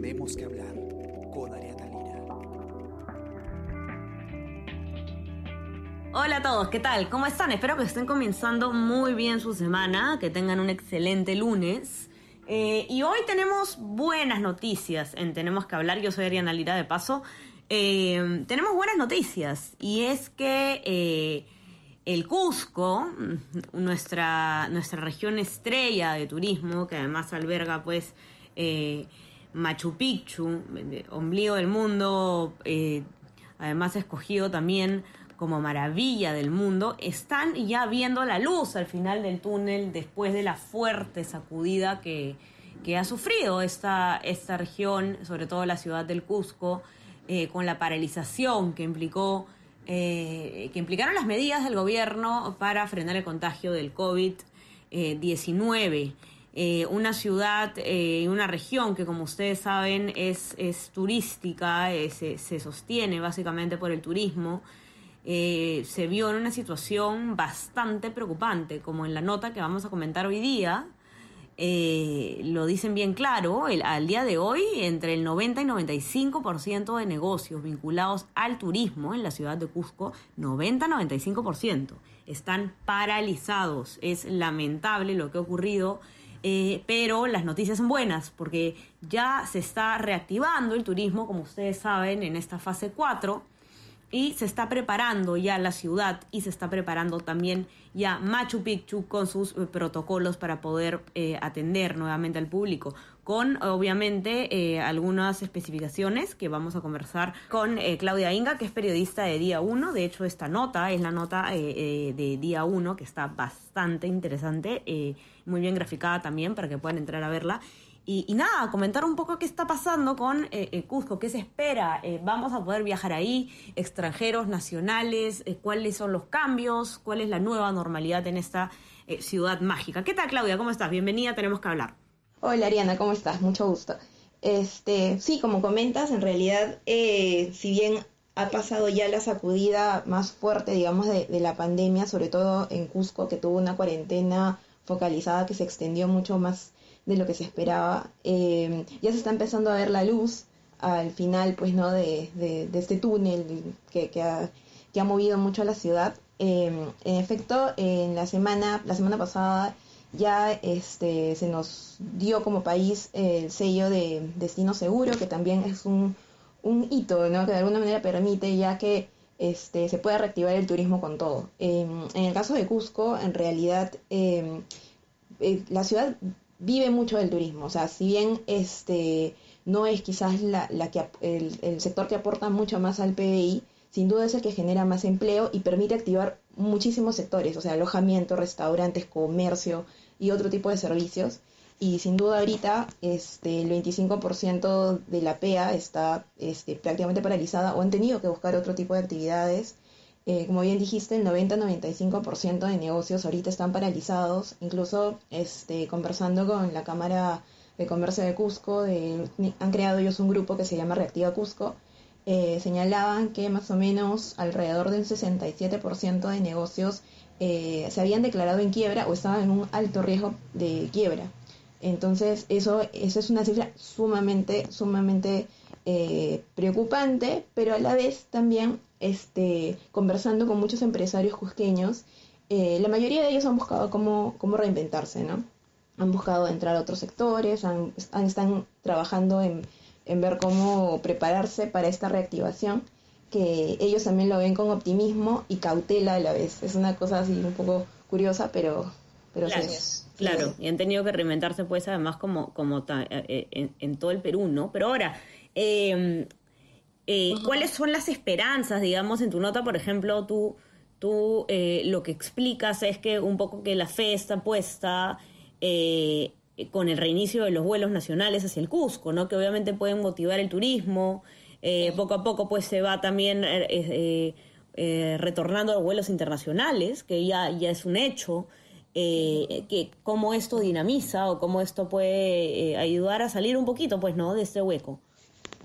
Tenemos que hablar con Ariana Lira. Hola a todos, ¿qué tal? ¿Cómo están? Espero que estén comenzando muy bien su semana, que tengan un excelente lunes. Eh, y hoy tenemos buenas noticias en Tenemos que hablar. Yo soy Ariana Lira de paso. Eh, tenemos buenas noticias y es que eh, el Cusco, nuestra, nuestra región estrella de turismo, que además alberga pues Machu Picchu, ombligo del mundo, además escogido también como maravilla del mundo, están ya viendo la luz al final del túnel después de la fuerte sacudida que, ha sufrido esta, esta región, sobre todo la ciudad del Cusco, eh, con la paralización que implicó eh, que implicaron las medidas del gobierno para frenar el contagio del COVID-19. Eh, una ciudad y una región que, como ustedes saben, es, es turística, se, se, sostiene básicamente por el turismo eh, se vio en una situación bastante preocupante, como en la nota que vamos a comentar hoy día. Eh, lo dicen bien claro, el, al día de hoy, entre el 90 y 95% de negocios vinculados al turismo en la ciudad de Cusco, 90-95%, están paralizados. Es lamentable lo que ha ocurrido. Eh, pero las noticias son buenas porque ya se está reactivando el turismo, como ustedes saben, en esta fase 4 y se está preparando ya la ciudad y se está preparando también ya Machu Picchu con sus eh, protocolos para poder eh, atender nuevamente al público con obviamente eh, algunas especificaciones que vamos a conversar con Claudia Inga, que es periodista de Día 1. De hecho, esta nota es la nota de Día 1, que está bastante interesante, muy bien graficada también para que puedan entrar a verla. Y, nada, comentar un poco qué está pasando con eh, eh, Cusco, qué se espera, eh, vamos a poder viajar ahí, extranjeros, nacionales, cuáles son los cambios, cuál es la nueva normalidad en esta ciudad mágica. ¿Qué tal Claudia? ¿Cómo estás? Bienvenida, tenemos que hablar. Hola Ariana, ¿cómo estás? Mucho gusto. Este, sí, como comentas, en realidad, si bien ha pasado ya la sacudida más fuerte, digamos, de, de la pandemia, sobre todo en Cusco, que tuvo una cuarentena focalizada que se extendió mucho más de lo que se esperaba. Eh, ya se está empezando a ver la luz al final, pues, ¿no? De, este túnel que, que, ha, que, ha, movido mucho a la ciudad. Eh, en efecto, en la semana, la semana pasada ya este, se nos dio como país el sello de destino seguro, que también es un, hito, ¿no? Que de alguna manera permite ya que este, se pueda reactivar el turismo con todo. en el caso de Cusco, en realidad, eh, la ciudad vive mucho del turismo. O sea, si bien este no es quizás la, la que, el, sector que aporta mucho más al PBI, sin duda es el que genera más empleo y permite activar muchísimos sectores, o sea, alojamiento, restaurantes, comercio y otro tipo de servicios. Y sin duda ahorita este, el 25% de la PEA está este, prácticamente paralizada o han tenido que buscar otro tipo de actividades eh, como bien dijiste, el 90-95% de negocios ahorita están paralizados. Incluso este, conversando con la Cámara de Comercio de Cusco, han creado ellos un grupo que se llama Reactiva Cusco. Eh, señalaban que más o menos alrededor del 67% de negocios eh, se habían declarado en quiebra o estaban en un alto riesgo de quiebra. Entonces, eso, eso es una cifra sumamente, sumamente preocupante, pero a la vez también este, conversando con muchos empresarios cusqueños, eh, la mayoría de ellos han buscado cómo, cómo reinventarse, ¿no? Han buscado entrar a otros sectores, han, están trabajando en, en ver cómo prepararse para esta reactivación, que ellos también lo ven con optimismo y cautela a la vez. Es una cosa así un poco curiosa, pero, pero claro, claro. y han tenido que reinventarse pues además como, como eh, eh, en, en, todo el Perú, ¿no? Pero ahora, eh, eh, ¿Cuáles son las esperanzas, digamos, en tu nota, por ejemplo, tú, tú eh, lo que explicas es que un poco que la fe está puesta eh, con el reinicio de los vuelos nacionales hacia el Cusco, ¿no? Que obviamente pueden motivar el turismo, poco a poco pues se va también retornando a los vuelos internacionales, que ya, ya es un hecho. que cómo esto dinamiza o cómo esto puede ayudar a salir un poquito, pues, ¿no? De este hueco.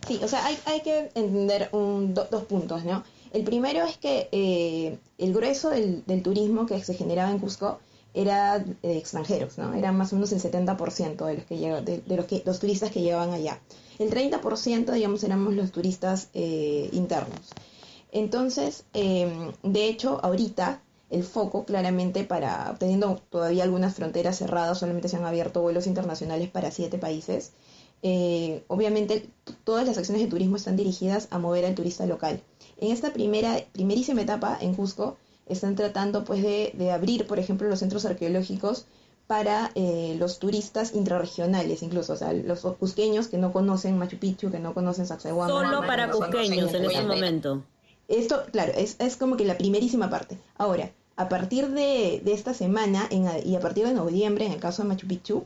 Sí, o sea, hay, hay que entender un, dos puntos, ¿no? El primero es que eh, el grueso del, turismo que se generaba en Cusco era de extranjeros, ¿no? Era más o menos el 70% de los, que de, los, que, los turistas que llegaban allá. El 30%, digamos, éramos los turistas eh, internos. Entonces, em, de hecho, ahorita el foco claramente para, teniendo todavía algunas fronteras cerradas, solamente se han abierto vuelos internacionales para siete países, eh, obviamente todas las acciones de turismo están dirigidas a mover al turista local. En esta primera, primerísima etapa en Cusco están tratando pues de, abrir, por ejemplo, los centros arqueológicos para eh, los turistas intrarregionales, incluso, o sea, los cusqueños que no conocen Machu Picchu, que no conocen Sacsayhuamán. Solo para cusqueños en ese momento. Esto, claro, es, es, como que la primerísima parte. Ahora, a partir de, de esta semana y a partir de noviembre, en el caso de Machu Picchu,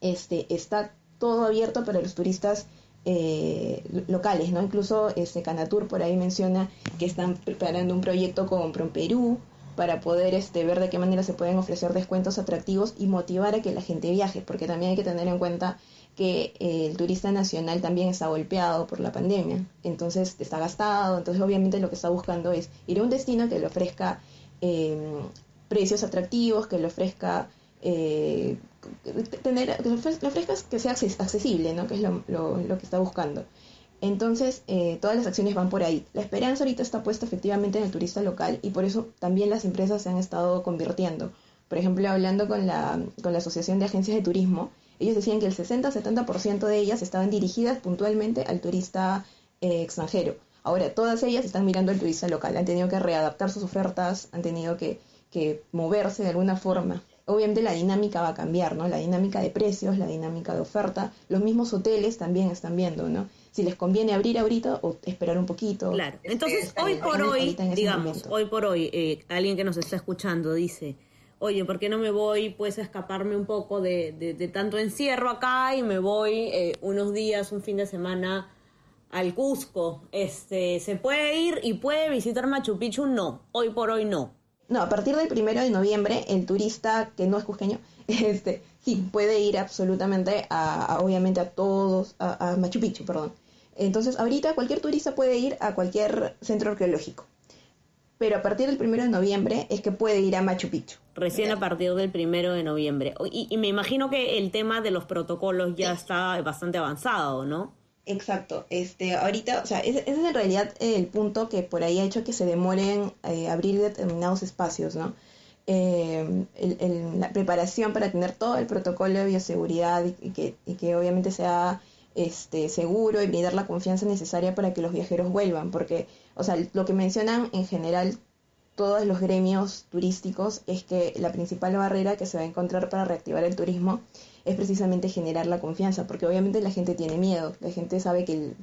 este, está todo abierto para los turistas eh, locales, ¿no? Incluso este Canatur por ahí menciona que están preparando un proyecto con Perú para poder este, ver de qué manera se pueden ofrecer descuentos atractivos y motivar a que la gente viaje, porque también hay que tener en cuenta que eh, el turista nacional también está golpeado por la pandemia, entonces está gastado, entonces obviamente lo que está buscando es ir a un destino que le ofrezca eh, precios atractivos, que le ofrezca eh, tener, que ofrezcas que sea accesible, ¿no? que es lo, que está buscando. Entonces, eh, todas las acciones van por ahí. La esperanza ahorita está puesta efectivamente en el turista local y por eso también las empresas se han estado convirtiendo. Por ejemplo, hablando con la, Asociación de Agencias de Turismo, ellos decían que el 60-70% de ellas estaban dirigidas puntualmente al turista eh, extranjero. Ahora, todas ellas están mirando al turista local, han tenido que readaptar sus ofertas, han tenido que moverse de alguna forma obviamente la dinámica va a cambiar, ¿no? La dinámica de precios, la dinámica de oferta, los mismos hoteles también están viendo, ¿no? Si les conviene abrir ahorita o esperar un poquito. Claro. Entonces, hoy por hoy, digamos, hoy por hoy, eh, alguien que nos está escuchando dice, oye, ¿por qué no me voy pues a escaparme un poco de, de, tanto encierro acá y me voy eh, unos días, un fin de semana al Cusco? Este, ¿Se puede ir y puede visitar Machu Picchu? No, hoy por hoy no no, a partir del primero de noviembre, el turista que no es cusqueño, este, sí, puede ir absolutamente a, obviamente a todos, a, Machu Picchu, perdón. Entonces, ahorita cualquier turista puede ir a cualquier centro arqueológico. Pero a partir del primero de noviembre es que puede ir a Machu Picchu. Recién a partir del primero de noviembre. Y, me imagino que el tema de los protocolos ya está bastante avanzado, ¿no? Exacto. Este, ahorita, o sea, ese, es en realidad el punto que por ahí ha hecho que se demoren eh, abrir determinados espacios, ¿no? Eh, la preparación para tener todo el protocolo de bioseguridad y, que, y que obviamente sea este, seguro y brindar la confianza necesaria para que los viajeros vuelvan, porque, o sea, lo que mencionan en general todos los gremios turísticos es que la principal barrera que se va a encontrar para reactivar el turismo es precisamente generar la confianza, porque obviamente la gente tiene miedo, la gente sabe que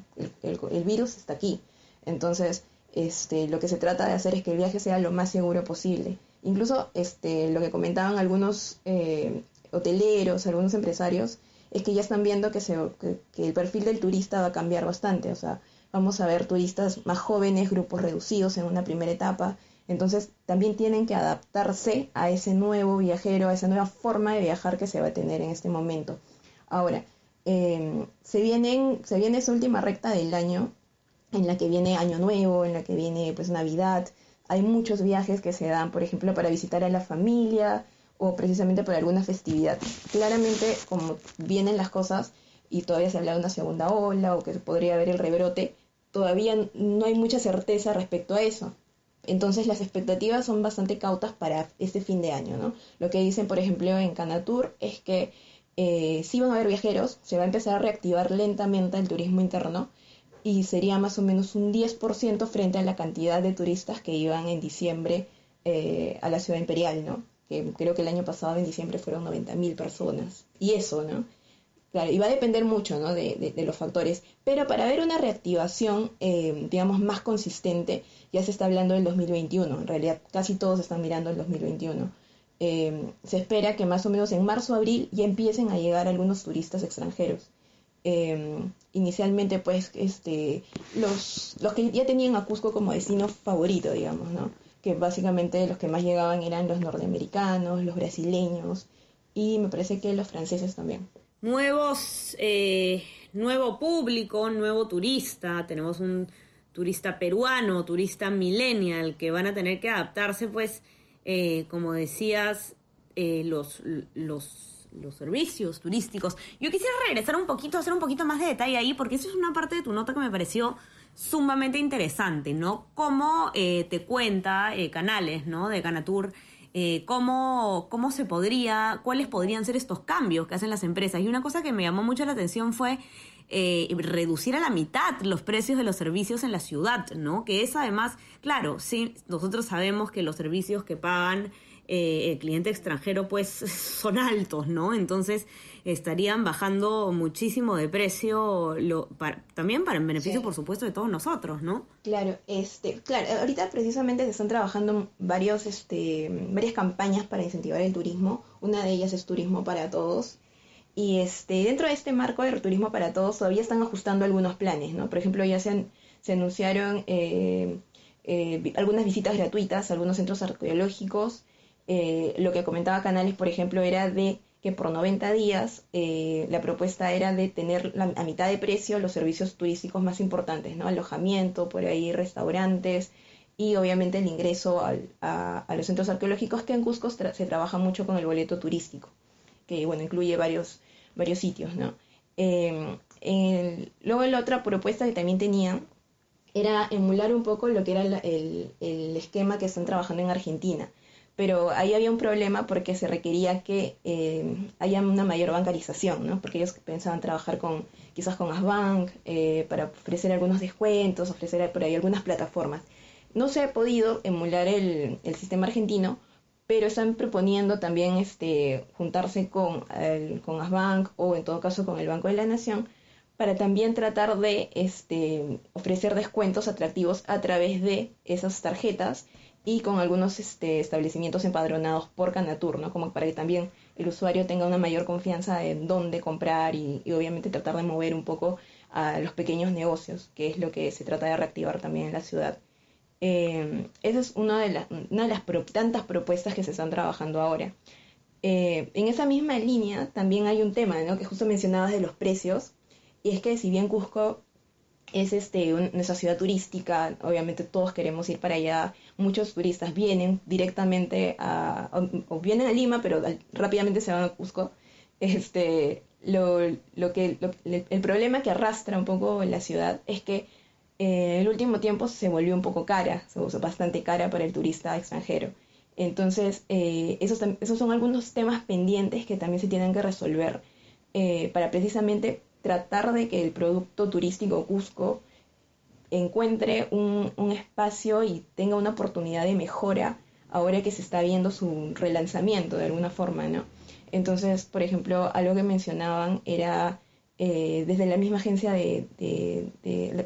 el, virus está aquí. Entonces, este, lo que se trata de hacer es que el viaje sea lo más seguro posible. Incluso este, lo que comentaban algunos eh, hoteleros, algunos empresarios, es que ya están viendo que, se, que el perfil del turista va a cambiar bastante. O sea, vamos a ver turistas más jóvenes, grupos reducidos en una primera etapa, entonces también tienen que adaptarse a ese nuevo viajero, a esa nueva forma de viajar que se va a tener en este momento. Ahora, em, se, vienen, se viene esa última recta del año, en la que viene Año Nuevo, en la que viene pues Navidad. Hay muchos viajes que se dan, por ejemplo, para visitar a la familia o precisamente por alguna festividad. Claramente, como vienen las cosas y todavía se habla de una segunda ola o que podría haber el rebrote, todavía no hay mucha certeza respecto a eso. Entonces las expectativas son bastante cautas para este fin de año, ¿no? Lo que dicen, por ejemplo, en Canatur es que eh, van a haber viajeros, se va a empezar a reactivar lentamente el turismo interno y sería más o menos un 10% frente a la cantidad de turistas que iban en diciembre eh, a la ciudad imperial, ¿no? Que creo que el año pasado en diciembre fueron 90.000 personas. Y eso, ¿no? Claro, y va a depender mucho ¿no? de, los factores, pero para ver una reactivación, eh, digamos, más consistente, ya se está hablando del 2021, en realidad casi todos están mirando el 2021. Eh, se espera que más o menos en marzo, abril ya empiecen a llegar algunos turistas extranjeros. Eh, inicialmente, pues, este, los, los que ya tenían a Cusco como destino favorito, digamos, ¿no? Que básicamente los que más llegaban eran los norteamericanos, los brasileños y me parece que los franceses también nuevos, eh, nuevo público, nuevo turista, tenemos un turista peruano, turista millennial, que van a tener que adaptarse, pues, eh, como decías, eh, los, los, los servicios turísticos. Yo quisiera regresar un poquito, hacer un poquito más de detalle ahí, porque eso es una parte de tu nota que me pareció sumamente interesante, ¿no? Cómo eh, te cuenta eh, Canales, ¿no? De Canatur, eh, cómo, cómo se podría, cuáles podrían ser estos cambios que hacen las empresas. Y una cosa que me llamó mucho la atención fue reducir a la mitad los precios de los servicios en la ciudad, ¿no? Que es además, claro, sí, nosotros sabemos que los servicios que pagan el cliente extranjero pues son altos, ¿no? Entonces estarían bajando muchísimo de precio, lo, también para el beneficio, por supuesto, de todos nosotros, ¿no? Claro, este, claro, ahorita precisamente se están trabajando varios, este, varias campañas para incentivar el turismo. Una de ellas es Turismo para Todos. Y este, dentro de este marco de Turismo para Todos todavía están ajustando algunos planes, ¿no? Por ejemplo, ya se, se anunciaron eh, eh, algunas visitas gratuitas a algunos centros arqueológicos. Eh, lo que comentaba Canales, por ejemplo, era de que por 90 días eh, la propuesta era de tener a mitad de precio los servicios turísticos más importantes, ¿no? Alojamiento, por ahí restaurantes y obviamente el ingreso a, los centros arqueológicos que en Cusco se trabaja mucho con el boleto turístico, que bueno, incluye varios, varios sitios, ¿no? Em, luego la otra propuesta que también tenían era emular un poco lo que era el esquema que están trabajando en Argentina pero ahí había un problema porque se requería que eh, haya una mayor bancarización, ¿no? Porque ellos pensaban trabajar con, quizás con Asbank, eh, para ofrecer algunos descuentos, ofrecer por ahí algunas plataformas. No se ha podido emular el, sistema argentino, pero están proponiendo también este, juntarse con, el, con Asbank o en todo caso con el Banco de la Nación para también tratar de este, ofrecer descuentos atractivos a través de esas tarjetas y con algunos este, establecimientos empadronados por Canatur, ¿no? Como para que también el usuario tenga una mayor confianza en dónde comprar y, obviamente tratar de mover un poco a los pequeños negocios, que es lo que se trata de reactivar también en la ciudad. Eh, esa es una de, de las tantas propuestas que se están trabajando ahora. Eh, en esa misma línea también hay un tema, ¿no? Que justo mencionabas de los precios, y es que si bien Cusco es este, nuestra ciudad turística, obviamente todos queremos ir para allá, muchos turistas vienen directamente a, o, vienen a Lima, pero rápidamente se van a Cusco. Este, lo, lo que, el problema que arrastra un poco la ciudad es que eh, el último tiempo se volvió un poco cara, se volvió bastante cara para el turista extranjero. Entonces, eh, esos, esos son algunos temas pendientes que también se tienen que resolver eh, para precisamente tratar de que el producto turístico Cusco encuentre un, espacio y tenga una oportunidad de mejora ahora que se está viendo su relanzamiento de alguna forma, ¿no? Entonces, por ejemplo, algo que mencionaban era eh, desde la misma agencia de,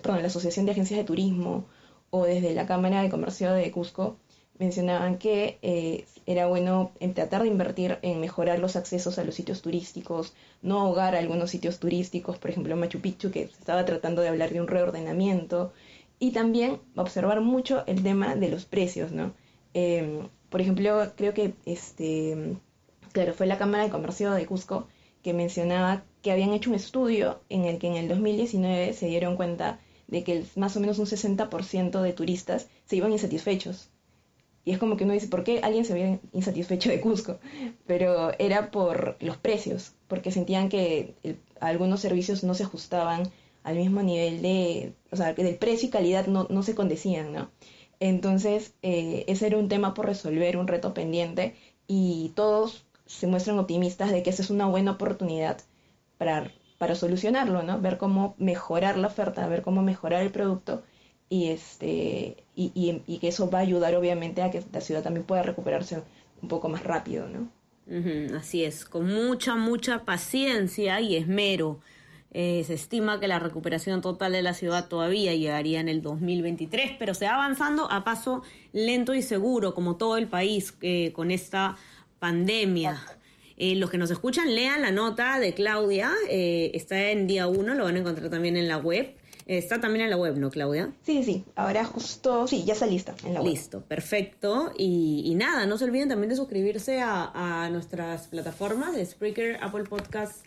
perdón, la Asociación de Agencias de Turismo o desde la Cámara de Comercio de Cusco, mencionaban que eh, era bueno tratar de invertir en mejorar los accesos a los sitios turísticos, no ahogar algunos sitios turísticos, por ejemplo Machu Picchu, que se estaba tratando de hablar de un reordenamiento, y también observar mucho el tema de los precios, ¿no? Em, por ejemplo, creo que, este, claro, fue la Cámara de Comercio de Cusco que mencionaba que habían hecho un estudio en el que en el 2019 se dieron cuenta de que más o menos un 60% de turistas se iban insatisfechos y es como que uno dice, ¿por qué alguien se veía insatisfecho de Cusco? Pero era por los precios, porque sentían que algunos servicios no se ajustaban al mismo nivel de, o sea, que del precio y calidad no, no se condecían, ¿no? Entonces, eh, ese era un tema por resolver, un reto pendiente, y todos se muestran optimistas de que esa es una buena oportunidad para, para solucionarlo, ¿no? Ver cómo mejorar la oferta, ver cómo mejorar el producto y este y, y, que eso va a ayudar obviamente a que la ciudad también pueda recuperarse un poco más rápido, ¿no? así es, con mucha, mucha paciencia y esmero. Eh, se estima que la recuperación total de la ciudad todavía llegaría en el 2023, pero se va avanzando a paso lento y seguro, como todo el país, eh, con esta pandemia. Eh, los que nos escuchan, lean la nota de Claudia, está en día 1, lo van a encontrar también en la web. Está también en la web, ¿no, Claudia? Sí, sí, ahora justo, sí, ya está lista en la web. Listo, perfecto. Y, nada, no se olviden también de suscribirse a, nuestras plataformas de Spreaker, Apple Podcast,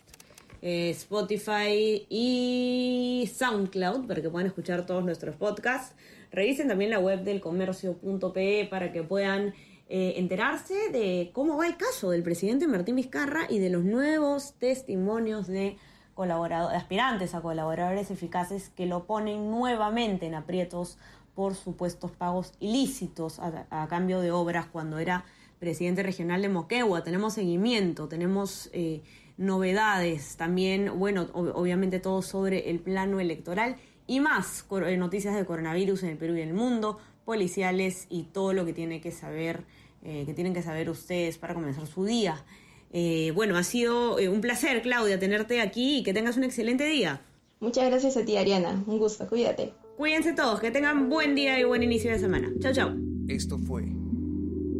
eh, Spotify y SoundCloud para que puedan escuchar todos nuestros podcasts. Revisen también la web del comercio.pe para que puedan eh, enterarse de cómo va el caso del presidente Martín Vizcarra y de los nuevos testimonios de colaboradores, aspirantes a colaboradores eficaces que lo ponen nuevamente en aprietos por supuestos pagos ilícitos a, cambio de obras cuando era presidente regional de Moquegua. Tenemos seguimiento, tenemos eh, novedades también, bueno, obviamente todo sobre el plano electoral y más eh, noticias de coronavirus en el Perú y en el mundo, policiales y todo lo que tiene que saber, eh, que tienen que saber ustedes para comenzar su día. Eh, bueno, ha sido un placer, Claudia, tenerte aquí y que tengas un excelente día. Muchas gracias a ti, Ariana. Un gusto, cuídate. Cuídense todos, que tengan buen día y buen inicio de semana. Chao, chao. Esto fue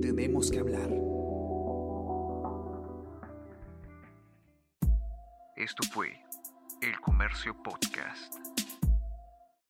Tenemos que hablar. Esto fue El Comercio Podcast.